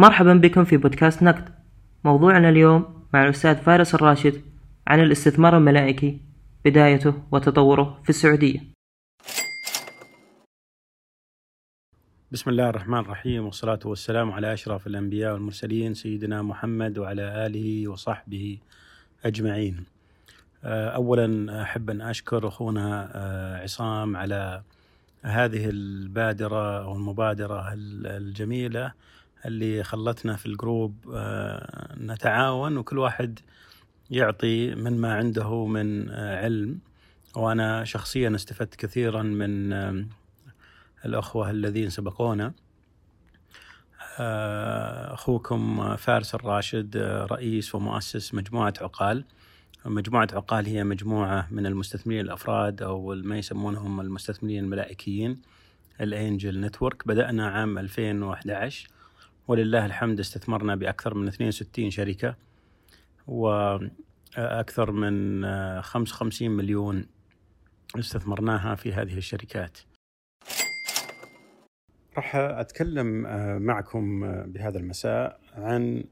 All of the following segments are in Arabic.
مرحبا بكم في بودكاست نقد. موضوعنا اليوم مع الأستاذ فارس الراشد عن الاستثمار الملائكي بدايته وتطوره في السعودية. بسم الله الرحمن الرحيم والصلاة والسلام على أشرف الأنبياء والمرسلين سيدنا محمد وعلى آله وصحبه أجمعين. أولا أحب أن أشكر أخونا عصام على هذه البادرة أو المبادرة الجميلة اللي خلتنا في الجروب نتعاون وكل واحد يعطي من ما عنده من علم. وأنا شخصيا استفدت كثيرا من الأخوة الذين سبقونا. أخوكم فارس الراشد رئيس ومؤسس مجموعة عقال. مجموعة عقال هي مجموعة من المستثمرين الأفراد أو ما يسمونهم المستثمرين الملائكيين ال angel network بدأنا عام 2011 ولله الحمد استثمرنا بأكثر من 62 شركة وأكثر من 55 مليون استثمرناها في هذه الشركات راح أتكلم معكم بهذا المساء عن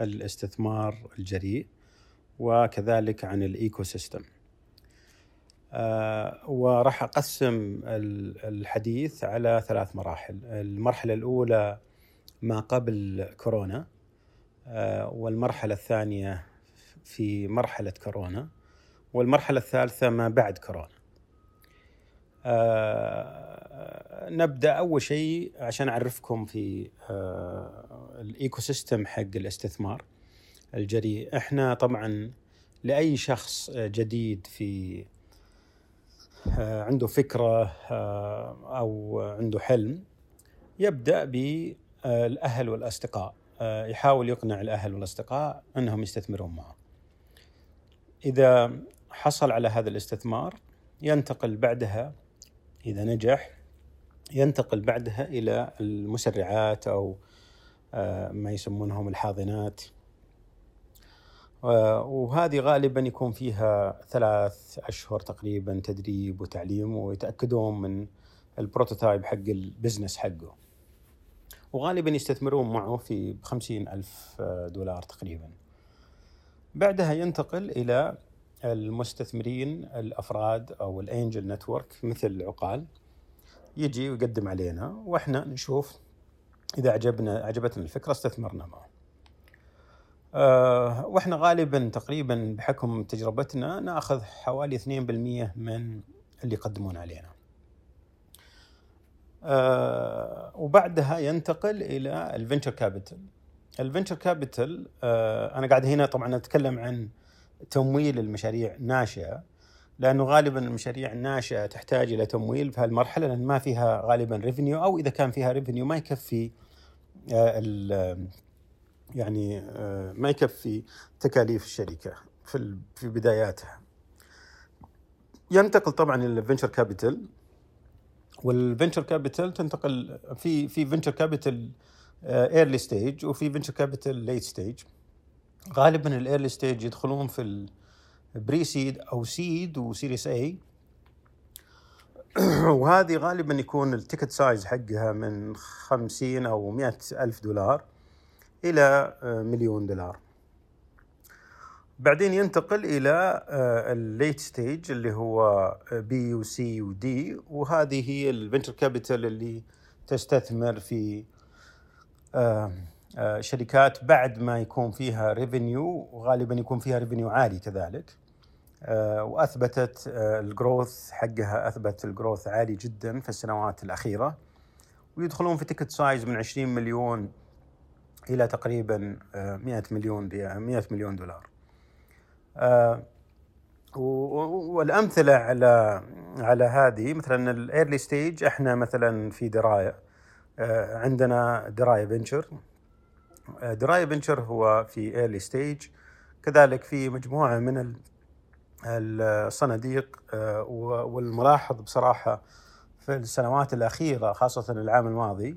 الاستثمار الجريء وكذلك عن ال ecosystem. آه وراح أقسم الحديث على ثلاث مراحل، المرحلة الأولى ما قبل كورونا آه والمرحلة الثانية في مرحلة كورونا والمرحلة الثالثة ما بعد كورونا. آه نبدأ أول شيء عشان أعرفكم في ال ecosystem حق الاستثمار. الجريء إحنا طبعا لأي شخص جديد في عنده فكرة أو عنده حلم يبدأ بالاهل والأصدقاء. يحاول يقنع الأهل والأصدقاء أنهم يستثمرون معه. إذا حصل على هذا الاستثمار ينتقل بعدها إذا نجح ينتقل بعدها إلى المسرعات أو ما يسمونهم الحاضنات. وهذه غالبا يكون فيها ثلاث أشهر تقريبا تدريب وتعليم ويتأكدون من ال prototype حق ال business حقه. وغالبا يستثمرون معه في خمسين ألف دولار تقريبا. بعدها ينتقل إلى المستثمرين الأفراد أو ال angel network مثل عقال يجي ويقدم علينا وإحنا نشوف إذا عجبنا عجبتنا الفكرة استثمرنا معه. أه وإحنا غالبا تقريبا بحكم تجربتنا نأخذ حوالي 2% من اللي يقدمون علينا. أه وبعدها ينتقل إلى ال venture capital. ال venture capital أه أنا قاعد هنا طبعا أتكلم عن تمويل المشاريع الناشئه لأنه غالبا المشاريع الناشئة تحتاج إلى تمويل في هالمرحلة لأن ما فيها غالبا revenue أو إذا كان فيها revenue ما يكفي يعني ما يكفي تكاليف الشركة في في بداياتها. ينتقل طبعا إلى ال venture capital وال venture capital تنتقل في في venture capital early stage وفي venture capital late stage. غالبا ال early stage يدخلون في ال pre-seed أو seed و series A وهذه غالبا يكون ال ticket size حقها من 50 أو 100 ألف دولار إلى مليون دولار. بعدين ينتقل إلى ال late stage اللي هو B و C و D وهذه هي ال venture capital اللي تستثمر في شركات بعد ما يكون فيها revenue وغالبا يكون فيها revenue عالي كذلك وأثبتت ال growth حقها أثبت ال growth عالي جدا في السنوات الأخيرة ويدخلون في ticket size من 20 مليون إلى تقريبا 100 مليون 100 مليون دولار. والأمثلة على على هذه مثلا ال early stage إحنا مثلا في دراية عندنا دراية فينشر. دراية فينشر هو في early stage كذلك في مجموعة من الصناديق والملاحظ بصراحة في السنوات الأخيرة خاصة العام الماضي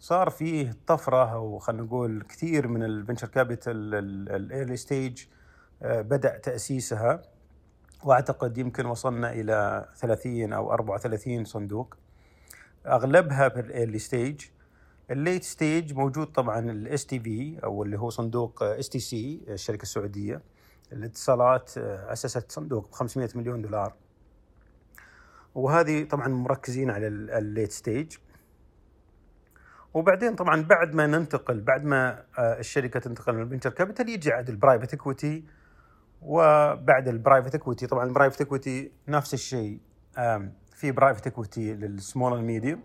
صار فيه طفرة أو خلينا نقول كثير من ال venture capital ال early stage بدأ تأسيسها. وأعتقد يمكن وصلنا إلى 30 أو 34 صندوق. أغلبها في ال early stage ال late stage موجود طبعا ال STV أو اللي هو صندوق STC الشركة السعودية. الاتصالات أسست صندوق ب 500 مليون دولار. وهذه طبعا مركزين على ال late stage وبعدين طبعا بعد ما ننتقل بعد ما الشركة تنتقل من ال venture capital يجي عاد ال private equity وبعد ال private equity طبعا ال private equity نفس الشيء. في private equity لل small وال medium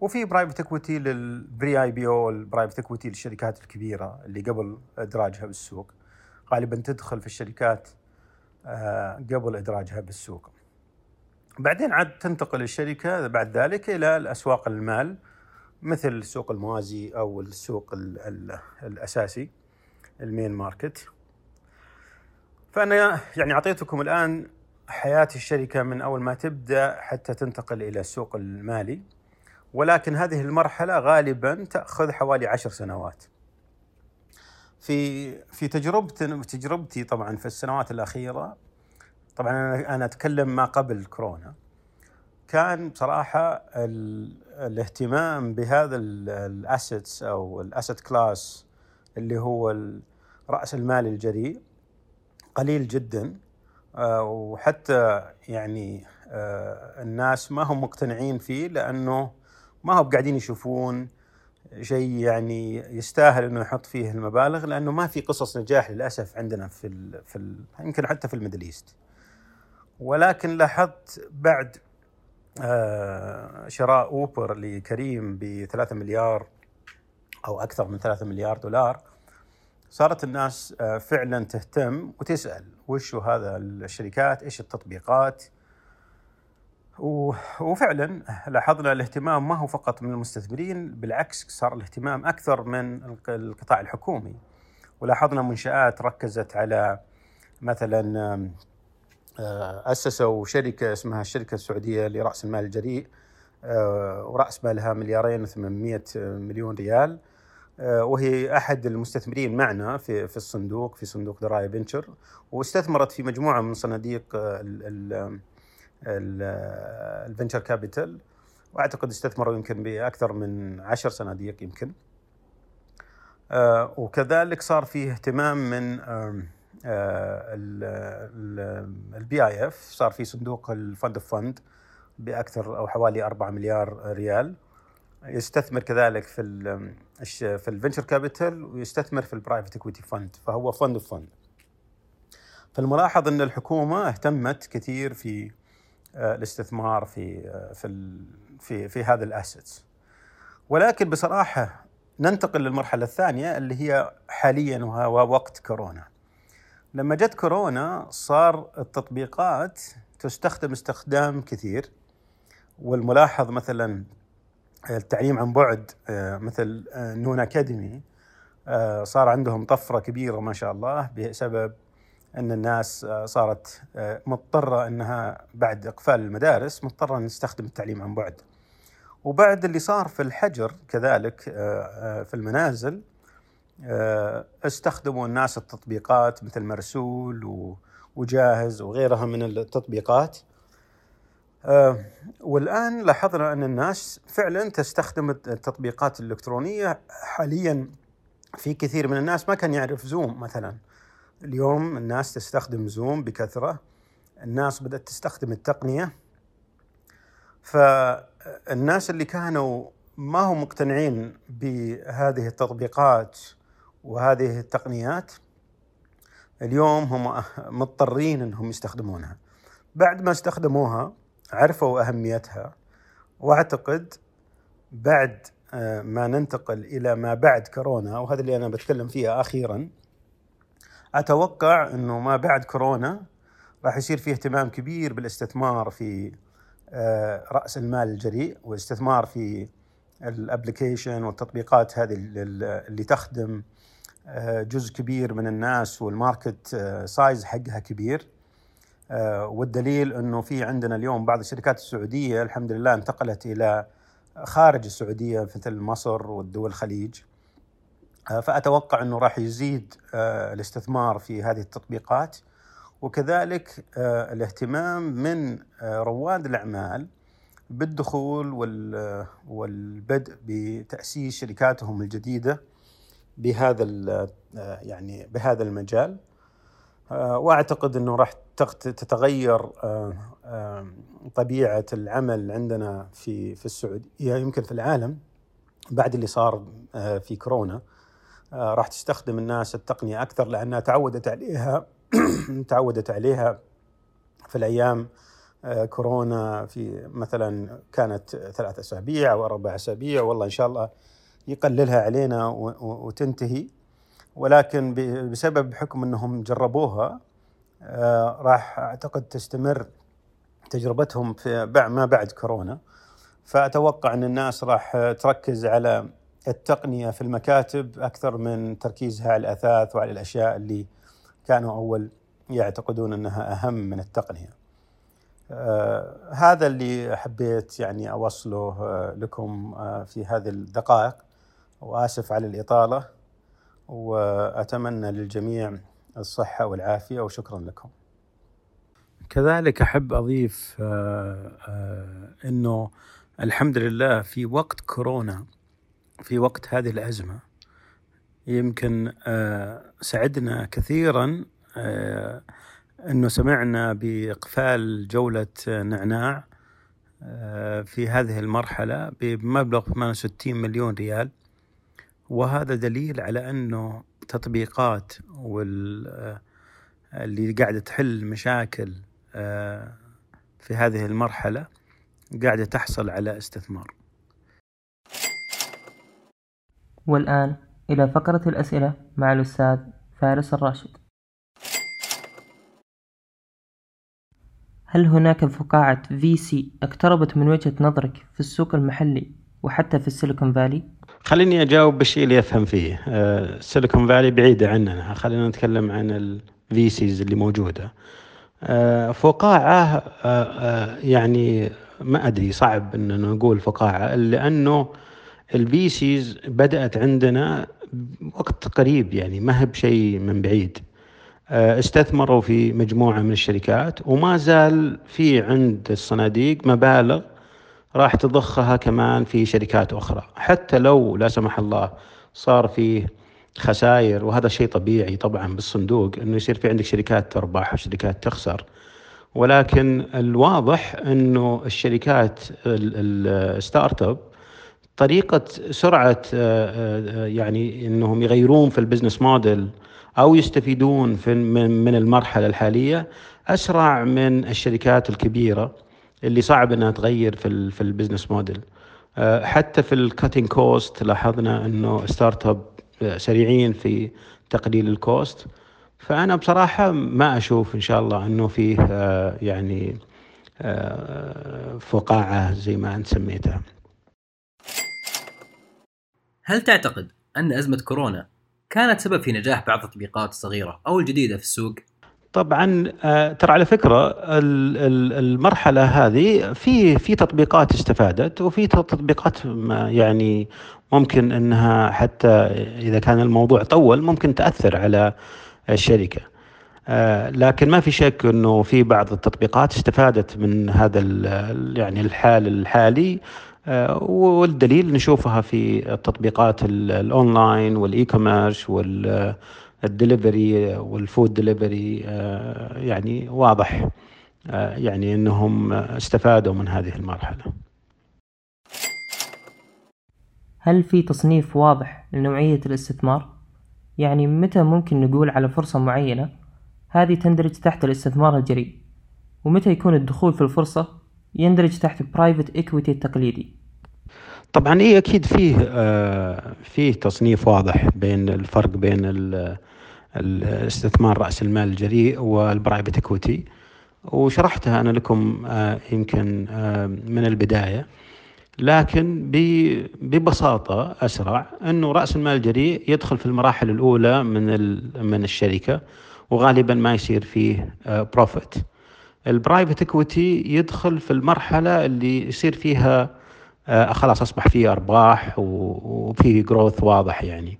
وفي private equity لل pre-IPO ال private equity للشركات الكبيرة اللي قبل إدراجها بالسوق. غالبا تدخل في الشركات قبل إدراجها بالسوق. بعدين عاد تنتقل الشركة بعد ذلك إلى الأسواق المال مثل السوق الموازي أو السوق ال ال الأساسي ال main market فأنا يعني أعطيتكم الآن حياة الشركة من أول ما تبدأ حتى تنتقل إلى السوق المالي. ولكن هذه المرحلة غالبا تأخذ حوالي عشر سنوات. في في تجربتي تجربتي طبعا في السنوات الأخيرة طبعا أنا أتكلم ما قبل كورونا كان بصراحة الاهتمام بهذا الأسيتس أو الأسيت كلاس اللي هو رأس المال الجريء قليل جدا وحتى يعني الناس ما هم مقتنعين فيه لأنه ما هم قاعدين يشوفون شيء يعني يستاهل إنه يحط فيه المبالغ لأنه ما في قصص نجاح للأسف عندنا في ال في يمكن حتى في ال Middle East. ولكن لاحظت بعد آه شراء أوبر لكريم ب 3 مليار أو أكثر من 3 مليار دولار صارت الناس آه فعلا تهتم وتسأل وش هذا الشركات؟ إيش التطبيقات؟ وفعلا لاحظنا الاهتمام ما هو فقط من المستثمرين بالعكس صار الاهتمام أكثر من القطاع الحكومي. ولاحظنا منشآت ركزت على مثلا أسسوا شركة اسمها الشركة السعودية لرأس المال الجريء ورأس مالها مليارين و800 مليون ريال. وهي أحد المستثمرين معنا في في الصندوق في صندوق دراية فينشر واستثمرت في مجموعة من صناديق ال ال venture capital وأعتقد استثمروا يمكن بأكثر من عشر صناديق يمكن. آه وكذلك صار فيه اهتمام من ال PIF صار في صندوق ال fund of fund بأكثر أو حوالي 4 مليار ريال. يستثمر كذلك في ال في ال venture capital ويستثمر في ال private equity fund فهو fund of fund فالملاحظ إن الحكومة اهتمت كثير في الاستثمار في في في في هذا ال assets ولكن بصراحة ننتقل للمرحلة الثانية اللي هي حاليا وهو وقت كورونا. لما جت كورونا صار التطبيقات تستخدم استخدام كثير والملاحظ مثلا التعليم عن بعد مثل نون أكاديمي صار عندهم طفرة كبيرة ما شاء الله بسبب أن الناس صارت مضطرة أنها بعد إقفال المدارس مضطرة أن تستخدم التعليم عن بعد. وبعد اللي صار في الحجر كذلك في المنازل استخدموا الناس التطبيقات مثل مرسول وجاهز وغيرها من التطبيقات. والآن لاحظنا أن الناس فعلا تستخدم التطبيقات الإلكترونية حاليا في كثير من الناس ما كان يعرف زوم مثلا. اليوم الناس تستخدم زوم بكثرة الناس بدأت تستخدم التقنية فالناس اللي كانوا ما هم مقتنعين بهذه التطبيقات وهذه التقنيات اليوم هم مضطرين إنهم يستخدمونها بعد ما استخدموها عرفوا أهميتها وأعتقد بعد ما ننتقل إلى ما بعد كورونا وهذا اللي أنا بتكلم فيها أخيرا أتوقع إنه ما بعد كورونا راح يصير في اهتمام كبير بالاستثمار في رأس المال الجريء والاستثمار في ال application والتطبيقات هذه اللي تخدم جزء كبير من الناس وال market size حقها كبير. والدليل إنه في عندنا اليوم بعض الشركات السعودية الحمد لله انتقلت إلى خارج السعودية مثل مصر والدول الخليج. فأتوقع إنه راح يزيد الاستثمار في هذه التطبيقات. وكذلك الاهتمام من رواد الأعمال بالدخول والبدء بتأسيس شركاتهم الجديدة بهذا يعني بهذا المجال. وأعتقد إنه راح تتغير طبيعة العمل عندنا في في السعودية يمكن في العالم بعد اللي صار في كورونا. راح تستخدم الناس التقنية أكثر لأنها تعودت عليها تعودت عليها في الأيام آه، كورونا في مثلا كانت ثلاث أسابيع أو أربع أسابيع والله إن شاء الله يقللها علينا وتنتهي. ولكن بسبب حكم انهم جربوها آه، راح اعتقد تستمر تجربتهم في ما بعد كورونا فأتوقع أن الناس راح تركز على التقنية في المكاتب أكثر من تركيزها على الأثاث وعلى الأشياء اللي كانوا أول يعتقدون أنها أهم من التقنية. آه هذا اللي حبيت يعني أوصله آه لكم آه في هذه الدقائق وآسف على الإطالة وأتمنى للجميع الصحة والعافية وشكرا لكم. كذلك أحب أضيف آه، آه، إنه الحمد لله في وقت كورونا في وقت هذه الأزمة يمكن آه، سعدنا كثيرا إنه سمعنا بإقفال جولة نعناع في هذه المرحلة بمبلغ 68 مليون ريال وهذا دليل على أنه تطبيقات وال آه، اللي قاعدة تحل مشاكل في هذه المرحلة قاعدة تحصل على استثمار. والآن إلى فقرة الأسئلة مع الأستاذ فارس الراشد هل هناك فقاعة VC اقتربت من وجهة نظرك في السوق المحلي وحتى في ال Silicon Valley؟ خليني أجاوب بالشيء اللي أفهم فيه. ال Silicon Valley بعيدة عننا. خلينا نتكلم عن ال VCs اللي موجودة. آه، فقاعة آه، آه، يعني ما أدري صعب أن نقول فقاعة لأنه ال VCs بدأت عندنا وقت قريب يعني ما هي بشيء من بعيد. آه، استثمروا في مجموعة من الشركات وما زال في عند الصناديق مبالغ راح تضخها كمان في شركات أخرى. حتى لو لا سمح الله صار فيه خسائر وهذا شيء طبيعي طبعا بالصندوق إنه يصير في عندك شركات تربح وشركات تخسر. ولكن الواضح إنه الشركات ال startup طريقة سرعة آه، آه، يعني إنهم يغيرون في ال business model أو يستفيدون في من المرحلة الحالية أسرع من الشركات الكبيرة. اللي صعب إنها تغير في في ال business model آه، حتى في ال cutting cost لاحظنا إنه startup سريعين في تقليل ال cost فأنا بصراحة ما أشوف إن شاء الله إنه فيه يعني فقاعة زي ما أنت سميتها. هل تعتقد أن أزمة كورونا كانت سبب في نجاح بعض التطبيقات الصغيرة أو الجديدة في السوق؟ طبعا آه، ترى على فكرة المرحلة هذه في في تطبيقات استفادت وفي تطبيقات يعني ممكن إنها حتى إذا كان الموضوع طول ممكن تأثر على الشركة. آه، لكن ما في شك إنه في بعض التطبيقات استفادت من هذا يعني الحال الحالي. آه، والدليل نشوفها في التطبيقات ال online وال e-commerce وال delivery وال food delivery يعني واضح آه، يعني إنهم استفادوا من هذه المرحلة. هل في تصنيف واضح لنوعية الاستثمار؟ يعني متى ممكن نقول على فرصة معينة هذه تندرج تحت الاستثمار الجريء ومتى يكون الدخول في الفرصة يندرج تحت private equity التقليدي طبعا إيه أكيد فيه آه فيه تصنيف واضح بين الفرق بين الاستثمار رأس المال الجريء وال private equity وشرحتها أنا لكم آه يمكن آه من البداية. لكن ببساطة أسرع إنه رأس المال الجريء يدخل في المراحل الأولى من من الشركة وغالبا ما يصير فيه profit ال private equity يدخل في المرحلة اللي يصير فيها آه خلاص أصبح فيه أرباح وفي growth واضح يعني.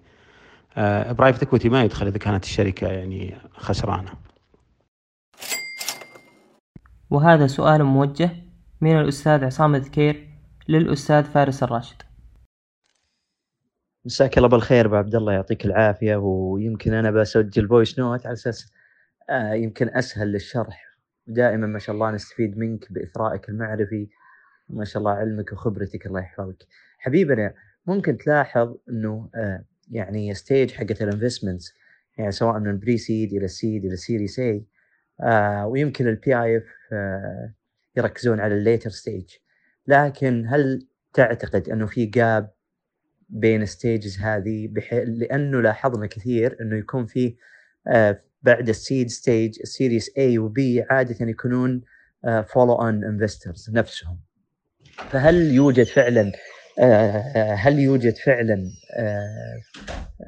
private آه equity ما يدخل إذا كانت الشركة يعني خسرانة. وهذا سؤال موجه من الأستاذ عصام الذكير للأستاذ فارس الراشد. مساك الله بالخير أبو عبد الله يعطيك العافية. ويمكن أنا بسجل voice note على أساس آه يمكن أسهل للشرح. دائما ما شاء الله نستفيد منك بإثرائك المعرفي. ما شاء الله علمك وخبرتك الله يحفظك. حبيبنا ممكن تلاحظ إنه آه يعني stage حقت ال investments يعني سواء من ال pre-seed إلى ال seed إلى ال series A آه ويمكن البي اي اف آه يركزون على ال later stage لكن هل تعتقد إنه في gap بين stages هذه بحي... لأنه لاحظنا كثير إنه يكون في آه بعد ال seed stage ال series A و B عادة يكونون follow-on investors نفسهم. فهل يوجد فعلا هل يوجد فعلا آه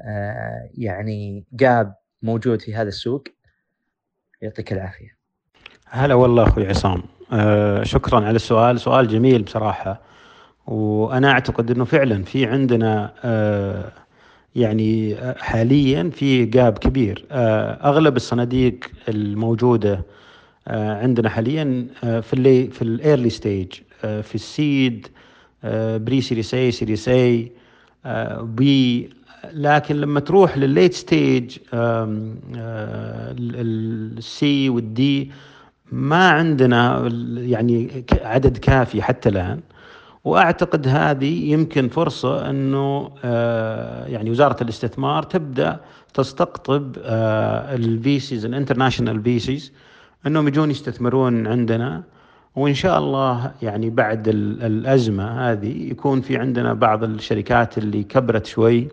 آه يعني gap موجود في هذا السوق؟ يعطيك العافية. هلا والله أخوي عصام. آه شكرا على السؤال. سؤال جميل بصراحة. وأنا أعتقد إنه فعلا في عندنا آه يعني حاليا في gap كبير. آه أغلب الصناديق الموجودة آه عندنا حاليا في اللي في ال early stage في ال seed pre-series A series A B لكن لما تروح للل late stage ال C وال D ما عندنا يعني عدد كافي حتى الآن. وأعتقد هذه يمكن فرصة إنه يعني وزارة الاستثمار تبدأ تستقطب ال VCs ال international VCs إنهم يجون يستثمرون عندنا. وإن شاء الله يعني بعد الأزمة هذه يكون في عندنا بعض الشركات اللي كبرت شوي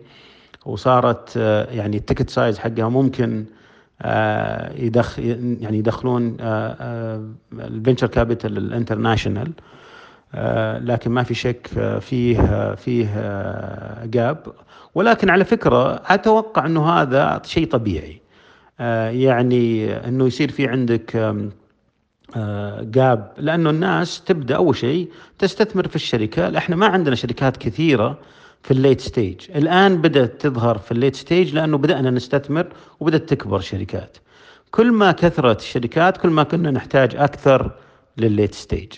وصارت يعني ال ticket size حقها ممكن يدخل يعني يدخلون ال venture capital ال international لكن ما في شك فيه فيه gap ولكن على فكرة أتوقع إنه هذا شيء طبيعي. يعني إنه يصير في عندك gap لأنه الناس تبدأ أول شيء تستثمر في الشركة. إحنا ما عندنا شركات كثيرة في ال late stage. الآن بدأت تظهر في ال late stage لأنه بدأنا نستثمر وبدأت تكبر شركات. كل ما كثرت الشركات كل ما كنا نحتاج أكثر للل late stage.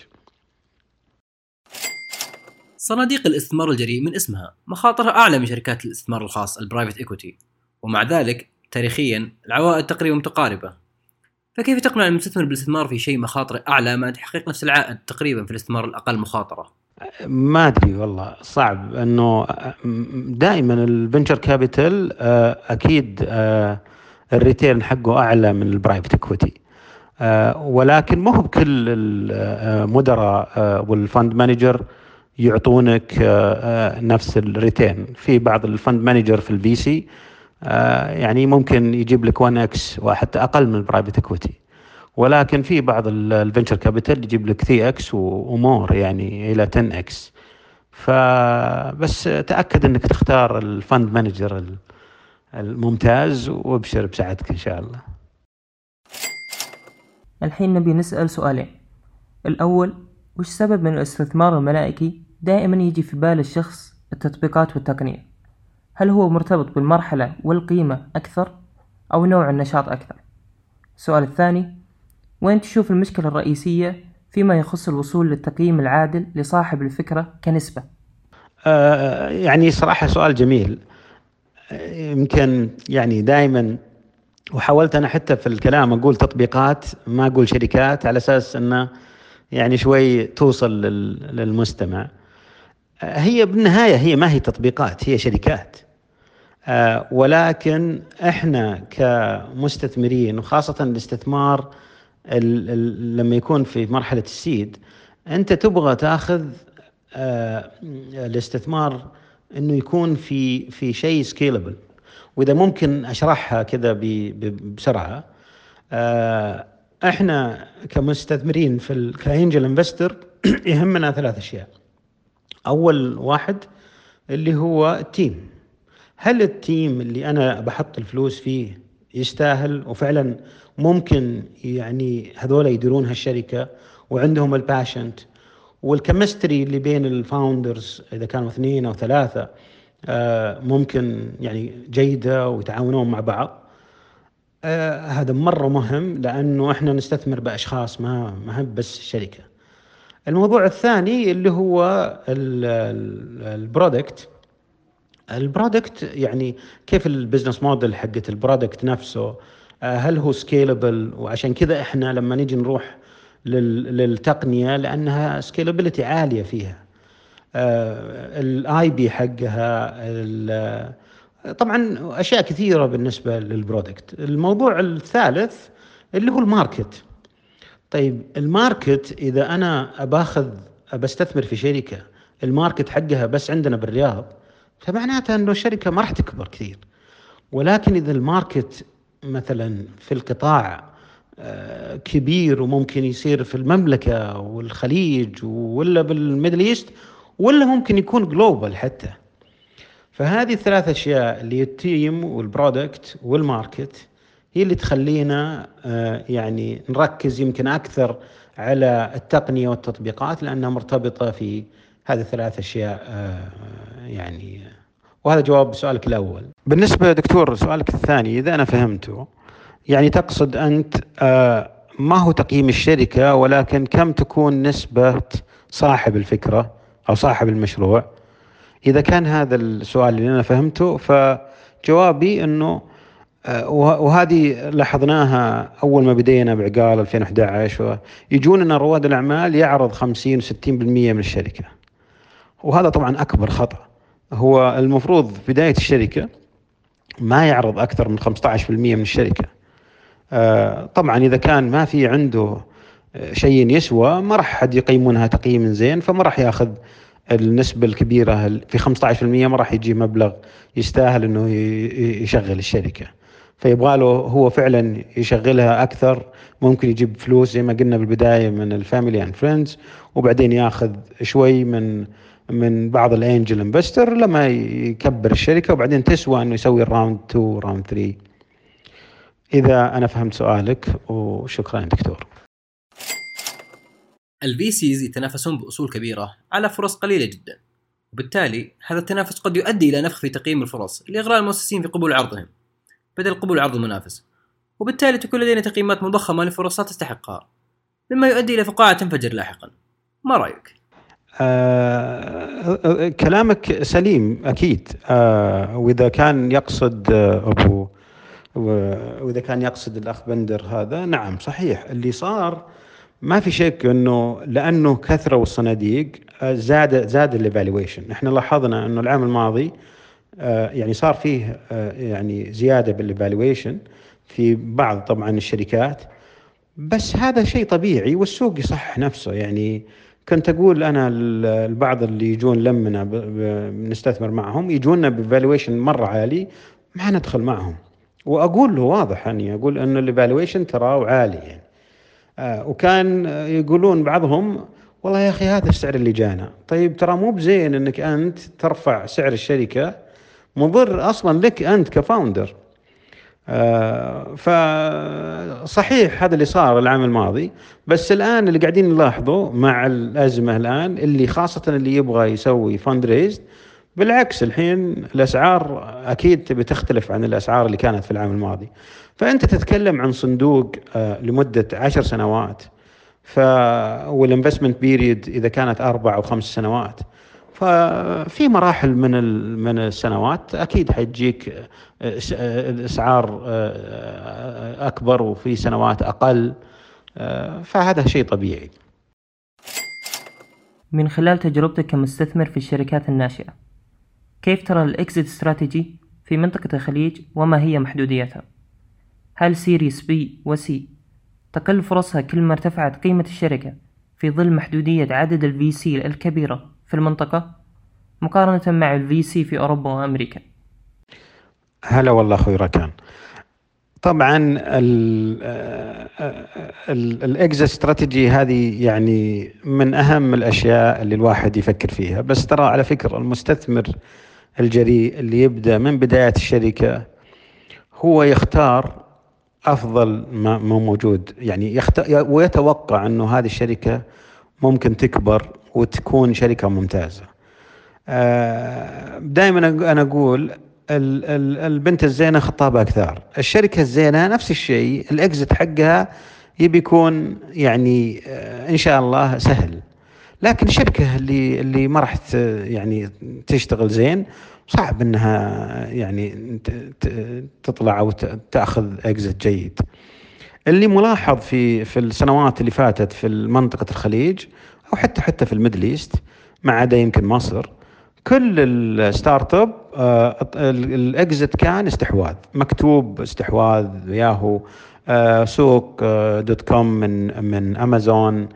صناديق الاستثمار الجريء من اسمها. مخاطرها أعلى من شركات الاستثمار الخاص ال private equity ومع ذلك تاريخيا العوائد تقريبا متقاربة. فكيف تقنع المستثمر بالاستثمار في شيء مخاطره أعلى مع تحقيق نفس العائد تقريبا في الاستثمار الأقل مخاطرة؟ ما أدري والله صعب انه دائما ال venture capital أكيد ال return حقه أعلى من ال private equity. ولكن مو بكل المدراء وال fund manager يعطونك نفس ال return في بعض ال fund manager في ال VC يعني ممكن يجيب لك 1 X وحتى أقل من ال private equity ولكن في بعض ال venture capital يجيب لك 3 X و more يعني إلى 10 X فبس تأكد إنك تختار ال fund manager الممتاز وأبشر بسعادتك إن شاء الله. الحين نبي نسأل سؤالين. الأول وش سبب من الاستثمار الملائكي دائما يجي في بال الشخص التطبيقات والتقنية؟ هل هو مرتبط بالمرحلة والقيمة أكثر أو نوع النشاط أكثر؟ السؤال الثاني وين تشوف المشكلة الرئيسية فيما يخص الوصول للتقييم العادل لصاحب الفكرة كنسبة؟ آه يعني صراحة سؤال جميل. يمكن يعني دائما وحاولت أنا حتى في الكلام أقول تطبيقات ما أقول شركات على أساس انه يعني شوي توصل للمستمع. هي بالنهاية هي ما هي تطبيقات هي شركات. آه ولكن إحنا كمستثمرين وخاصة الاستثمار ال ال لما يكون في مرحلة السيد أنت تبغى تأخذ آه الاستثمار إنه يكون في في شيء scalable وإذا ممكن أشرحها كذا بسرعة آه إحنا كمستثمرين في ك angel investor يهمنا ثلاث أشياء. أول واحد اللي هو ال team. هل ال team اللي أنا بحط الفلوس فيه يستاهل؟ وفعلا ممكن يعني هذول يديرون هالشركة وعندهم ال passion وال chemistry اللي بين ال founders إذا كانوا اثنين أو ثلاثة آه ممكن يعني جيدة ويتعاونون مع بعض. آه هذا مرة مهم لأنه إحنا نستثمر بأشخاص ما ما بس شركه الموضوع الثاني اللي هو ال product ال product يعني كيف ال business model حقت ال product نفسه آه، هل هو scalable وعشان كذا إحنا لما نيجي نروح للتقنية لأنها scalability عالية فيها. ال IP حقها طبعا أشياء كثيرة بالنسبة لل product. الموضوع الثالث اللي هو ال market. طيب ال market إذا أنا باخذ بستثمر في شركة ال market حقها بس عندنا بالرياض فمعناتها أنه الشركة ما راح تكبر كثير. ولكن إذا ال market مثلا في القطاع آه، كبير وممكن يصير في المملكة والخليج ولا بال Middle East ولا ممكن يكون global حتى. فهذه الثلاث أشياء اللي ال team وال product وال market هي اللي تخلينا آه، يعني نركز يمكن أكثر على التقنية والتطبيقات لأنها مرتبطة في هذه الثلاث أشياء آه، يعني وهذا جواب سؤالك الأول. بالنسبة دكتور سؤالك الثاني إذا أنا فهمته يعني تقصد أنت آه، ما هو تقييم الشركة ولكن كم تكون نسبة صاحب الفكرة أو صاحب المشروع إذا كان هذا السؤال اللي أنا فهمته فجوابي إنه آه، وهذه لاحظناها أول ما بدينا بعقال 2011 يجوننا رواد الأعمال يعرض 50 و 60% من الشركة وهذا طبعا أكبر خطأ. هو المفروض بداية الشركة ما يعرض أكثر من 15% من الشركة. آه، طبعا إذا كان ما في عنده شيء يسوى ما راح حد يقيمونها تقييم زين فما راح يأخذ النسبة الكبيرة في 15% ما راح يجي مبلغ يستاهل إنه يشغل الشركة. فيبغى له هو فعلا يشغلها أكثر ممكن يجيب فلوس زي ما قلنا بالبداية من ال family and friends وبعدين يأخذ شوي من من بعض ال angel investor لما يكبر الشركة وبعدين تسوى إنه يسوي ال round 2 round 3 إذا أنا فهمت سؤالك وشكرا دكتور. ال VCs يتنافسون بأصول كبيرة على فرص قليلة جدا وبالتالي هذا التنافس قد يؤدي إلى نفخ في تقييم الفرص لإغراء المؤسسين في قبول عرضهم. بدل قبول عرض المنافس وبالتالي تكون لدينا تقييمات مضخمة لفرص لا تستحقها مما يؤدي إلى فقاعة تنفجر لاحقا. ما رأيك؟ آه, آه، كلامك سليم أكيد. آه وإذا كان يقصد آه أبو وإذا كان يقصد الأخ بندر هذا نعم صحيح. اللي صار ما في شك إنه لأنه كثروا الصناديق آه، زاد زاد ال evaluation. إحنا لاحظنا إنه العام الماضي آه، يعني صار فيه آه، يعني زيادة بال evaluation في بعض طبعا الشركات. بس هذا شيء طبيعي والسوق يصحح نفسه. يعني كنت أقول أنا البعض اللي يجون لمنا نستثمر معهم يجونا ب valuation مرة عالي ما ندخل معهم. وأقول له واضح يعني أقول انه ال evaluation تراه عالي يعني. آه وكان يقولون بعضهم والله يا أخي هذا السعر اللي جانا. طيب ترى مو بزين أنك أنت ترفع سعر الشركة مضر أصلا لك أنت ك founder فصحيح هذا اللي صار العام الماضي بس الآن اللي قاعدين نلاحظه مع الأزمة الآن اللي خاصة اللي يبغى يسوي fund raise بالعكس الحين الأسعار أكيد تبي تختلف عن الأسعار اللي كانت في العام الماضي. فأنت تتكلم عن صندوق آه، لمدة عشر سنوات ف وال investment period إذا كانت أربع أو خمس سنوات. ففي مراحل من من السنوات أكيد حتجيك آه، آه، الاسعار أكبر وفي سنوات أقل فهذا شيء طبيعي من خلال تجربتك كمستثمر في الشركات الناشئة كيف ترى ال exit strategy في منطقة الخليج وما هي محدوديتها؟ هل series B و C تقل فرصها كل ما ارتفعت قيمة الشركة في ظل محدودية عدد ال VC الكبيرة في المنطقة مقارنة مع ال VC في أوروبا وأمريكا؟ هلا والله أخوي ركان. طبعا ال exit strategy هذه يعني من أهم الأشياء اللي الواحد يفكر فيها. بس ترى على فكرة المستثمر الجريء اللي يبدأ من بداية الشركة هو يختار أفضل ما موجود. يعني ويتوقع أنه هذه الشركة ممكن تكبر وتكون شركة ممتازة. آه، دائما أنا أقول البنت الزينة خطابها أكثر، الشركة الزينة نفس الشيء الإكزت حقها يبي يكون يعني آه، إن شاء الله سهل. لكن الشركة اللي اللي ما راح يعني تشتغل زين صعب إنها يعني تطلع أو تأخذ exit جيد. اللي ملاحظ في في السنوات اللي فاتت في منطقة الخليج أو حتى حتى في ال Middle East ما عدا يمكن مصر كل ال startup آه، ال- ال exit كان استحواذ. مكتوب استحواذ ياهو آه، سوق آه، dot com من من أمازون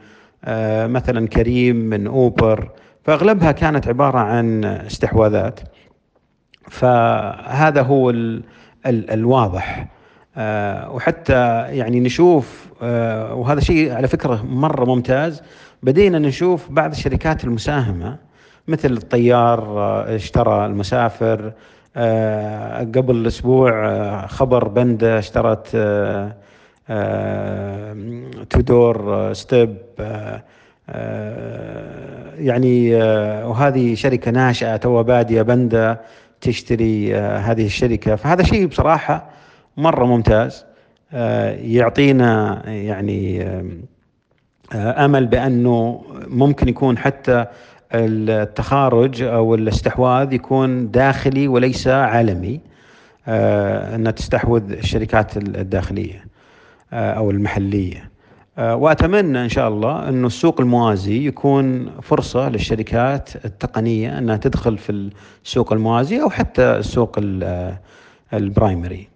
مثلا كريم من أوبر. فأغلبها كانت عبارة عن استحواذات. فهذا هو ال ال الواضح. وحتى يعني نشوف وهذا شيء على فكرة مرة ممتاز. بدينا نشوف بعض الشركات المساهمة مثل الطيار آه، اشترى المسافر آه، قبل أسبوع آه، خبر بندا اشترت تودور ستيب يعني وهذه شركة ناشئة تو بادية بندا تشتري هذه الشركة. فهذا شيء بصراحة مرة ممتاز يعطينا يعني آمل بأنه ممكن يكون حتى التخارج أو الاستحواذ يكون داخلي وليس عالمي آه، أنها تستحوذ الشركات الداخلية آه، أو المحلية آه، وأتمنى إن شاء الله إنه السوق الموازي يكون فرصة للشركات التقنية إنها تدخل في السوق الموازي أو حتى السوق ال- آه، ال primary.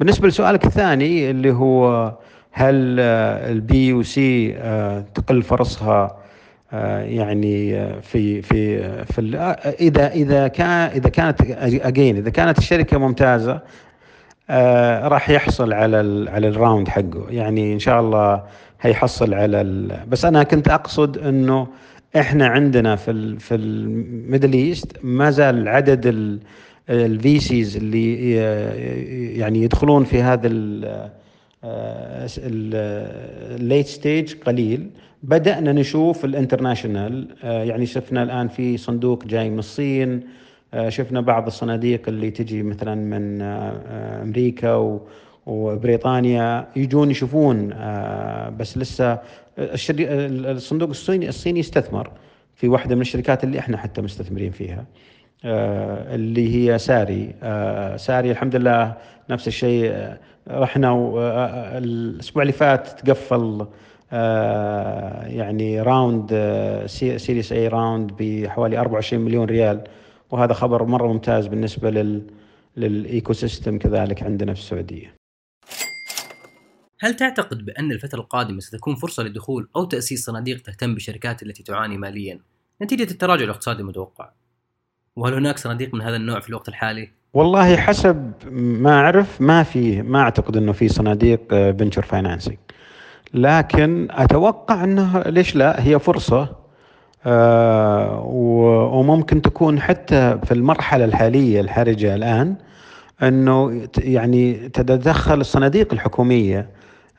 بالنسبة لسؤالك الثاني اللي هو هل ال B2C تقل فرصها آه، يعني آه، في في في آه، إذا إذا كان إذا كانت again إذا كانت الشركة ممتازة راح يحصل على ال على ال round حقه. يعني إن شاء الله هيحصل على بس أنا كنت أقصد إنه إحنا عندنا في ال في ال Middle East ما زال عدد ال VCs اللي يعني يدخلون في هذا ال late stage قليل. بدأنا نشوف ال international آه، يعني شفنا الآن في صندوق جاي من الصين. آه، شفنا بعض الصناديق اللي تجي مثلا من آه، آه، أمريكا وبريطانيا. يجون يشوفون آه، بس لسه. الصندوق الصيني الصيني استثمر في واحدة من الشركات اللي إحنا حتى مستثمرين فيها. آه، اللي هي ساري. آه، ساري الحمد لله نفس الشيء. آه، رحنا الأسبوع اللي فات تقفل يعني راوند se- series A round بحوالي 24 مليون ريال وهذا خبر مرة ممتاز بالنسبة لل لل ecosystem كذلك عندنا في السعودية. هل تعتقد بأن الفترة القادمة ستكون فرصة لدخول أو تأسيس صناديق تهتم بالشركات التي تعاني ماليا نتيجة التراجع الاقتصادي المتوقع؟ وهل هناك صناديق من هذا النوع في الوقت الحالي؟ والله حسب ما أعرف ما في ما أعتقد إنه في صناديق venture financing لكن أتوقع انه ليش لا؟ هي فرصة آه، وممكن تكون حتى في المرحلة الحالية الحرجة الآن إنه يعني تتدخل الصناديق الحكومية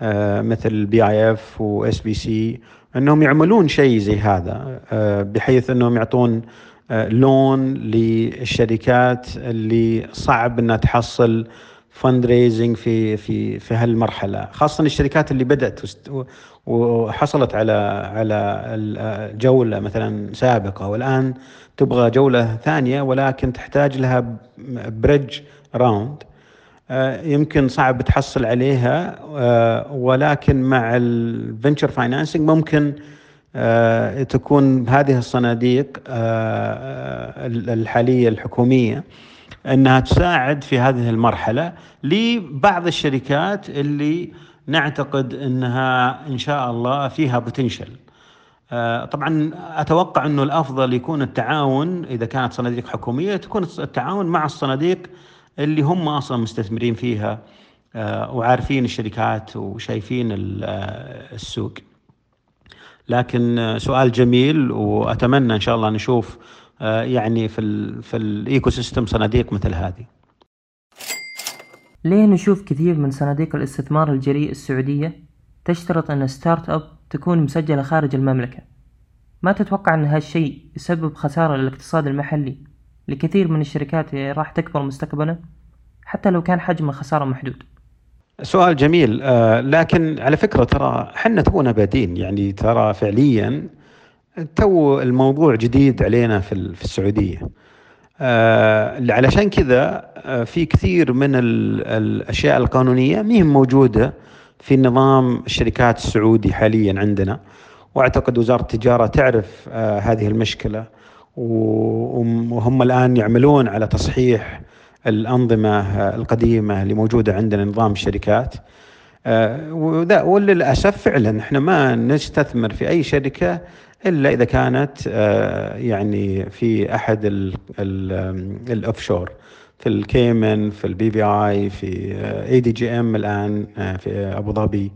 آه، مثل ال PIF و SVC إنهم يعملون شيء زي هذا آه، بحيث إنهم يعطون آه، loan للشركات اللي صعب إنها تحصل fundraising في في في هالمرحلة. خاصة الشركات اللي بدأت وحصلت على على جوله مثلا سابقة والآن تبغى جولة ثانية ولكن تحتاج لها bridge round يمكن صعب تحصل عليها ولكن مع ال venture financing ممكن تكون هذه الصناديق آه، الحالية الحكومية أنها تساعد في هذه المرحلة لبعض الشركات اللي نعتقد أنها إن شاء الله فيها بوتنشل طبعا أتوقع أنه الأفضل يكون التعاون إذا كانت صناديق حكومية تكون التعاون مع الصناديق اللي هم أصلا مستثمرين فيها آه، وعارفين الشركات وشايفين ال- آه، السوق. لكن سؤال جميل وأتمنى إن شاء الله نشوف آه، يعني في ال في ال ecosystem صناديق مثل هذه. ليه نشوف كثير من صناديق الاستثمار الجريء السعودية تشترط أن startup تكون مسجلة خارج المملكة؟ ما تتوقع أن هالشيء يسبب خسارة للاقتصاد المحلي لكثير من الشركات راح تكبر مستقبلا؟ حتى لو كان حجم الخسارة محدود. سؤال جميل. آه، لكن على فكرة ترى حنا تونا بادين. يعني ترى فعليا تو الموضوع جديد علينا في في السعودية. آه علشان كذا آه في كثير من الأشياء القانونية ما هي موجودة في نظام الشركات السعودي حاليا عندنا. وأعتقد وزارة التجارة تعرف هذه المشكلة. وهم الآن يعملون على تصحيح الأنظمة القديمة اللي موجودة عندنا نظام الشركات. آه، وللأسف فعلا إحنا ما نستثمر في أي شركة إلا إذا كانت آه، يعني في أحد ال offshore في الكيمن في ال BVI في ADGM الآن آه، في أبو ظبي.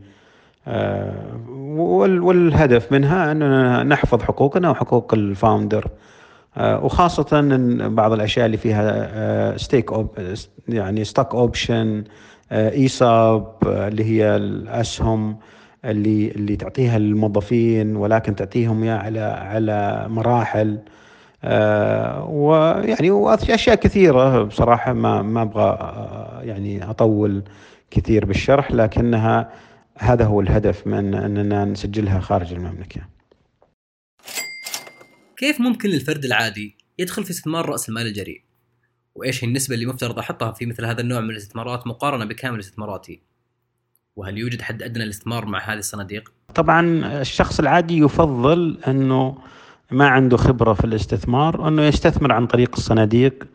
والهدف منها أننا نحفظ حقوقنا وحقوق ال founder. وخاصة بعض الأشياء اللي فيها stock يعني stock option ESOP اللي هي الأسهم اللي اللي تعطيها للموظفين ولكن تعطيهم اياها على على مراحل آه ويعني وأشياء كثيرة بصراحة ما ما أبغى آه، يعني أطول كثير بالشرح لكنها هذا هو الهدف من إننا نسجلها خارج المملكة. كيف ممكن للفرد العادي يدخل في استثمار رأس المال الجريء؟ وإيش هي النسبة اللي مفترض أحطها في مثل هذا النوع من الاستثمارات مقارنة بكامل استثماراتي وهل يوجد حد أدنى للاستثمار مع هذه الصناديق طبعا الشخص العادي يفضل أنه ما عنده خبرة في الاستثمار أنه يستثمر عن طريق الصناديق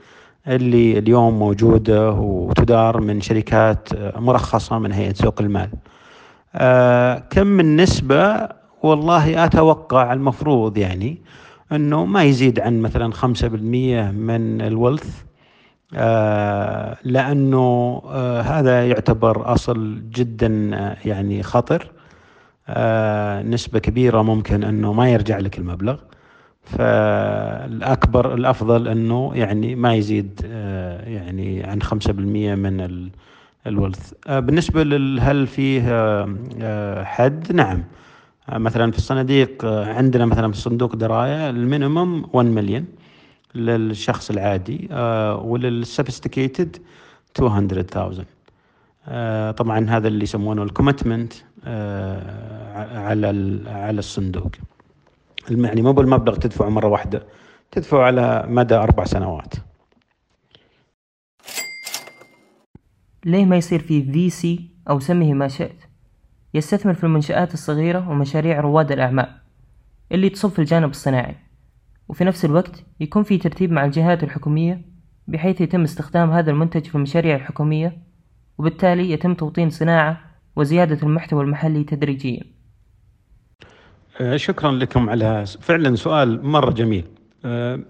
اللي اليوم موجودة وتدار من شركات مرخصة من هيئة سوق المال. آه كم من نسبة والله أتوقع المفروض يعني أنه ما يزيد عن مثلا 5% من الولث آه، لأنه آه، هذا يعتبر أصل جدا آه، يعني خطر نسبة كبيرة ممكن أنه ما يرجع لك المبلغ. فالأكبر الأفضل أنه يعني ما يزيد يعني عن 5% من الولث بالنسبة هل فيه حد؟ نعم. مثلا في الصناديق عندنا مثلا في صندوق دراية ال minimum 1 مليون للشخص العادي آه، ولل sophisticated 200000 آه، طبعا هذا اللي يسمونه ال commitment آه، على على الصندوق. يعني مو بالمبلغ تدفعه مرة واحدة تدفعه على مدى أربع سنوات. ليه ما يصير في في سي أو سميه ما شئت؟ يستثمر في المنشآت الصغيرة ومشاريع رواد الأعمال اللي تصب في الجانب الصناعي. وفي نفس الوقت يكون في ترتيب مع الجهات الحكومية بحيث يتم استخدام هذا المنتج في المشاريع الحكومية وبالتالي يتم توطين صناعة وزيادة المحتوى المحلي تدريجيا. آه، شكرا لكم على فعلا سؤال مرة جميل. آه،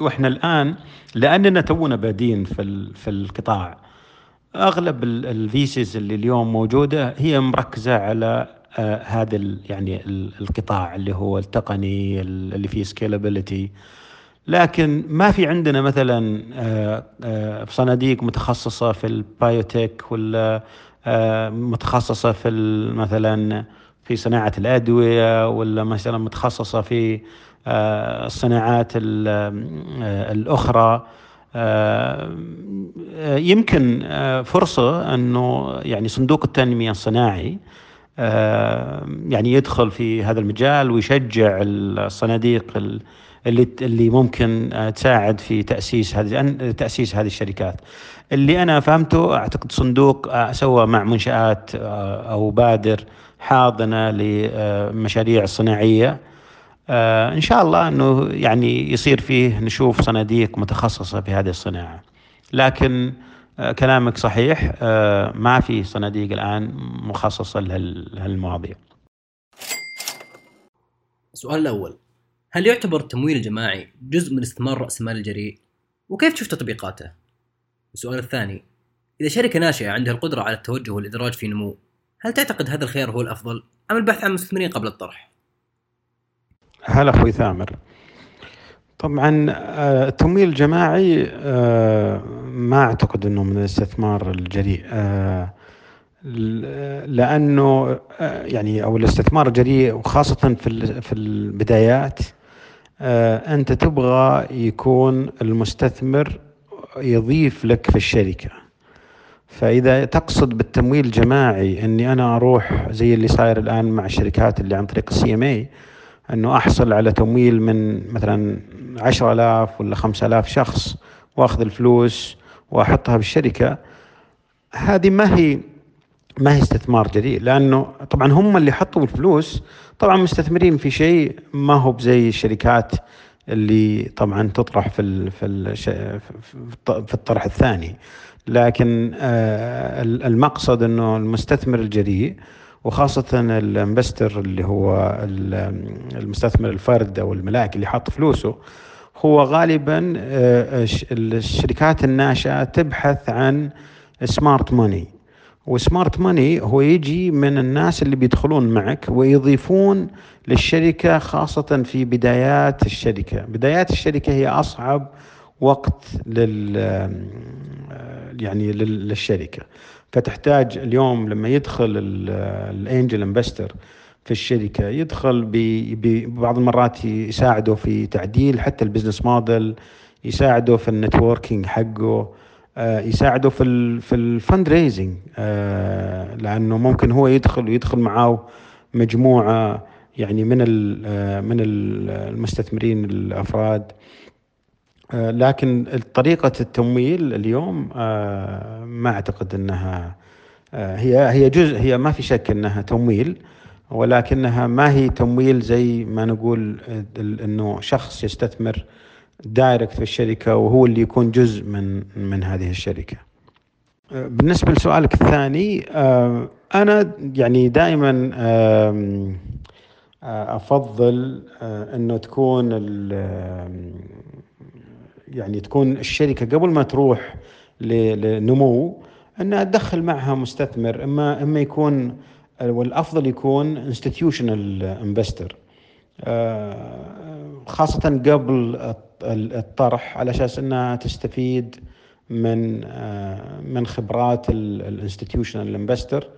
وإحنا الآن لأننا تونا بادين في القطاع أغلب ال VCs اللي اليوم موجودة هي مركزة على آه هذا يعني القطاع اللي هو التقني اللي فيه scalability لكن ما في عندنا مثلا آه آه صناديق متخصصة في ال biotech ولا آه، متخصصة في مثلا في صناعة الأدوية ولا مثلا متخصصة في آه، الصناعات آه، الأخرى. يمكن فرصة أنه يعني صندوق التنمية الصناعي آه، يعني يدخل في هذا المجال ويشجع الصناديق اللي اللي ممكن آه، تساعد في تأسيس هذه تأسيس هذه الشركات. اللي أنا فهمته أعتقد صندوق آه، سوى مع منشآت أو بادر حاضنة للمشاريع الصناعيه. إن شاء الله إنه يعني يصير فيه نشوف صناديق متخصصة في هذه الصناعة. لكن آه، كلامك صحيح آه، ما في صناديق الآن مخصصة لهالمواضيع السؤال الأول هل يعتبر التمويل الجماعي جزء من استثمار رأس المال الجريء؟ وكيف تشوف تطبيقاته؟ السؤال الثاني إذا شركة ناشئة عندها القدرة على التوجه والإدراج في نمو هل تعتقد هذا الخيار هو الأفضل أم البحث عن مستثمرين قبل الطرح؟ هلا أخوي ثامر. طبعا آه، التمويل الجماعي آه، ما أعتقد إنه من الاستثمار الجريء آه، لأنه يعني أو الاستثمار الجريء وخاصة في في البدايات أنت تبغى يكون المستثمر يضيف لك في الشركة. فإذا تقصد بالتمويل الجماعي إني أنا أروح زي اللي صاير الآن مع الشركات اللي عن طريق السي إم اي أنه أحصل على تمويل من مثلا 10000 ولا 5000 شخص وأخذ الفلوس وأحطها بالشركة. هذه ما هي ما هي استثمار جريء لأنه طبعا هم اللي حطوا الفلوس. طبعا مستثمرين في شيء ما هو بزي الشركات اللي طبعا تطرح في في في الطرح الثاني. لكن آه، المقصد إنه المستثمر الجريء وخاصة الانفستر اللي هو المستثمر الفرد أو الملاك اللي حاط فلوسه هو غالبا آه، الشركات الناشئة تبحث عن سمارت ماني وسمارت ماني هو يجي من الناس اللي بيدخلون معك ويضيفون للشركة خاصة في بدايات الشركة. بدايات الشركة هي أصعب وقت لل يعني للشركة. فتحتاج اليوم لما يدخل ال angel investor في الشركة يدخل ببعض المرات يساعده في تعديل حتى ال business model يساعده في ال networking حقه آه، يساعده في في ال fundraising آه، لأنه ممكن هو يدخل ويدخل معاه مجموعة يعني من آه، من المستثمرين الأفراد. لكن طريقة التمويل اليوم ما أعتقد إنها هي هي جزء هي ما في شك إنها تمويل ولكنها ما هي تمويل زي ما نقول إنه شخص يستثمر دايركت في الشركة وهو اللي يكون جزء من من هذه الشركة. بالنسبة لسؤالك الثاني آه، أنا يعني دائما آه، آه، إنه تكون يعني تكون الشركة قبل ما تروح لنمو انها تدخل معها مستثمر اما إما يكون والأفضل يكون انستتيوشنال انفستر خاصة قبل الطرح على أساس إنها تستفيد من آه، من خبرات الانستتيوشنال انفستر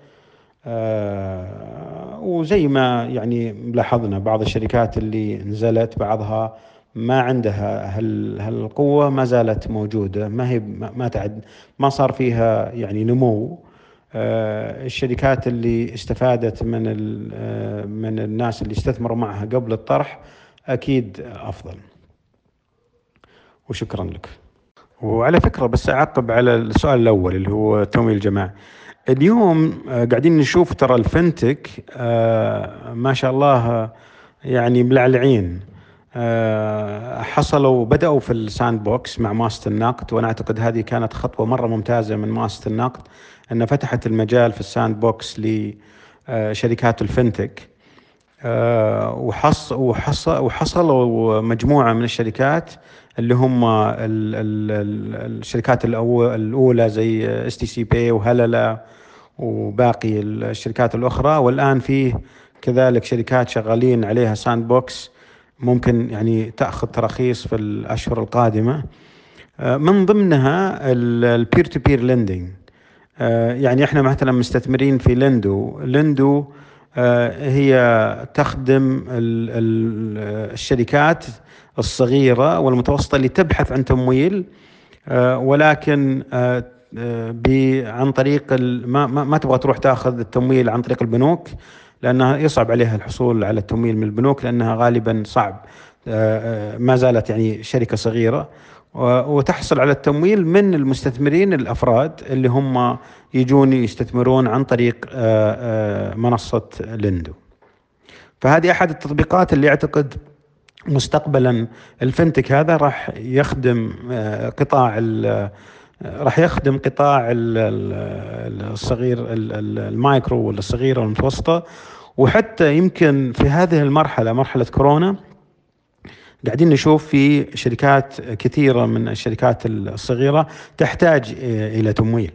آه، وزي ما يعني لاحظنا بعض الشركات اللي نزلت بعضها ما عندها هالقوة ما زالت موجودة. ما هي ما تعد ما صار فيها يعني نمو. آه، الشركات اللي استفادت من من الناس اللي استثمروا معها قبل الطرح أكيد أفضل. وشكرا لك. وعلى فكرة بس أعقب على السؤال الأول اللي هو تمويل الجماعة. اليوم آه، قاعدين نشوف ترى ال fintech آه، ما شاء الله يعني ملعلعين. آه، حصلوا بدأوا في ال sandbox مع مؤسسة النقد وأنا أعتقد هذه كانت خطوة مرة ممتازة من مؤسسة النقد أنها فتحت المجال في ال sandbox لشركات ال fintech. وحص وحص وحصلوا مجموعة من الشركات اللي هم الشركات الأولى زي STC Pay وهللا وباقي الشركات الأخرى. والآن فيه كذلك شركات شغالين عليها sandbox ممكن يعني تأخذ تراخيص في الأشهر القادمة. آه، من ضمنها ال peer to peer lending يعني إحنا مثلا مستثمرين في لندو. لندو آه، هي تخدم الشركات الصغيرة والمتوسطة اللي تبحث عن تمويل. آه، ولكن عن طريق ما, ما تبغى تروح تأخذ التمويل عن طريق البنوك. لأنها يصعب عليها الحصول على التمويل من البنوك لأنها غالبا صعب ما زالت يعني شركة صغيرة وتحصل على التمويل من المستثمرين الأفراد اللي هم يجون يستثمرون عن طريق آه، آه، منصة لندو. فهذه أحد التطبيقات اللي اعتقد مستقبلا الفنتك هذا راح يخدم آه، قطاع راح يخدم قطاع الصغير المايكرو والصغيره والمتوسطه وحتى يمكن في هذه المرحلة مرحلة كورونا قاعدين نشوف في شركات كثيرة من الشركات الصغيرة تحتاج إلى تمويل.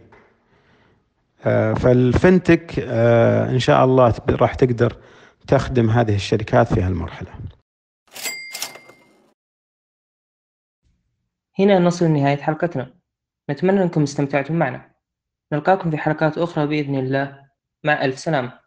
آه، فالفنتك آه، إن شاء الله راح تقدر تخدم هذه الشركات في هالمرحلة. هنا نصل لنهاية حلقتنا. نتمنى أنكم استمتعتم معنا. نلقاكم في حلقات أخرى بإذن الله. مع ألف سلامة.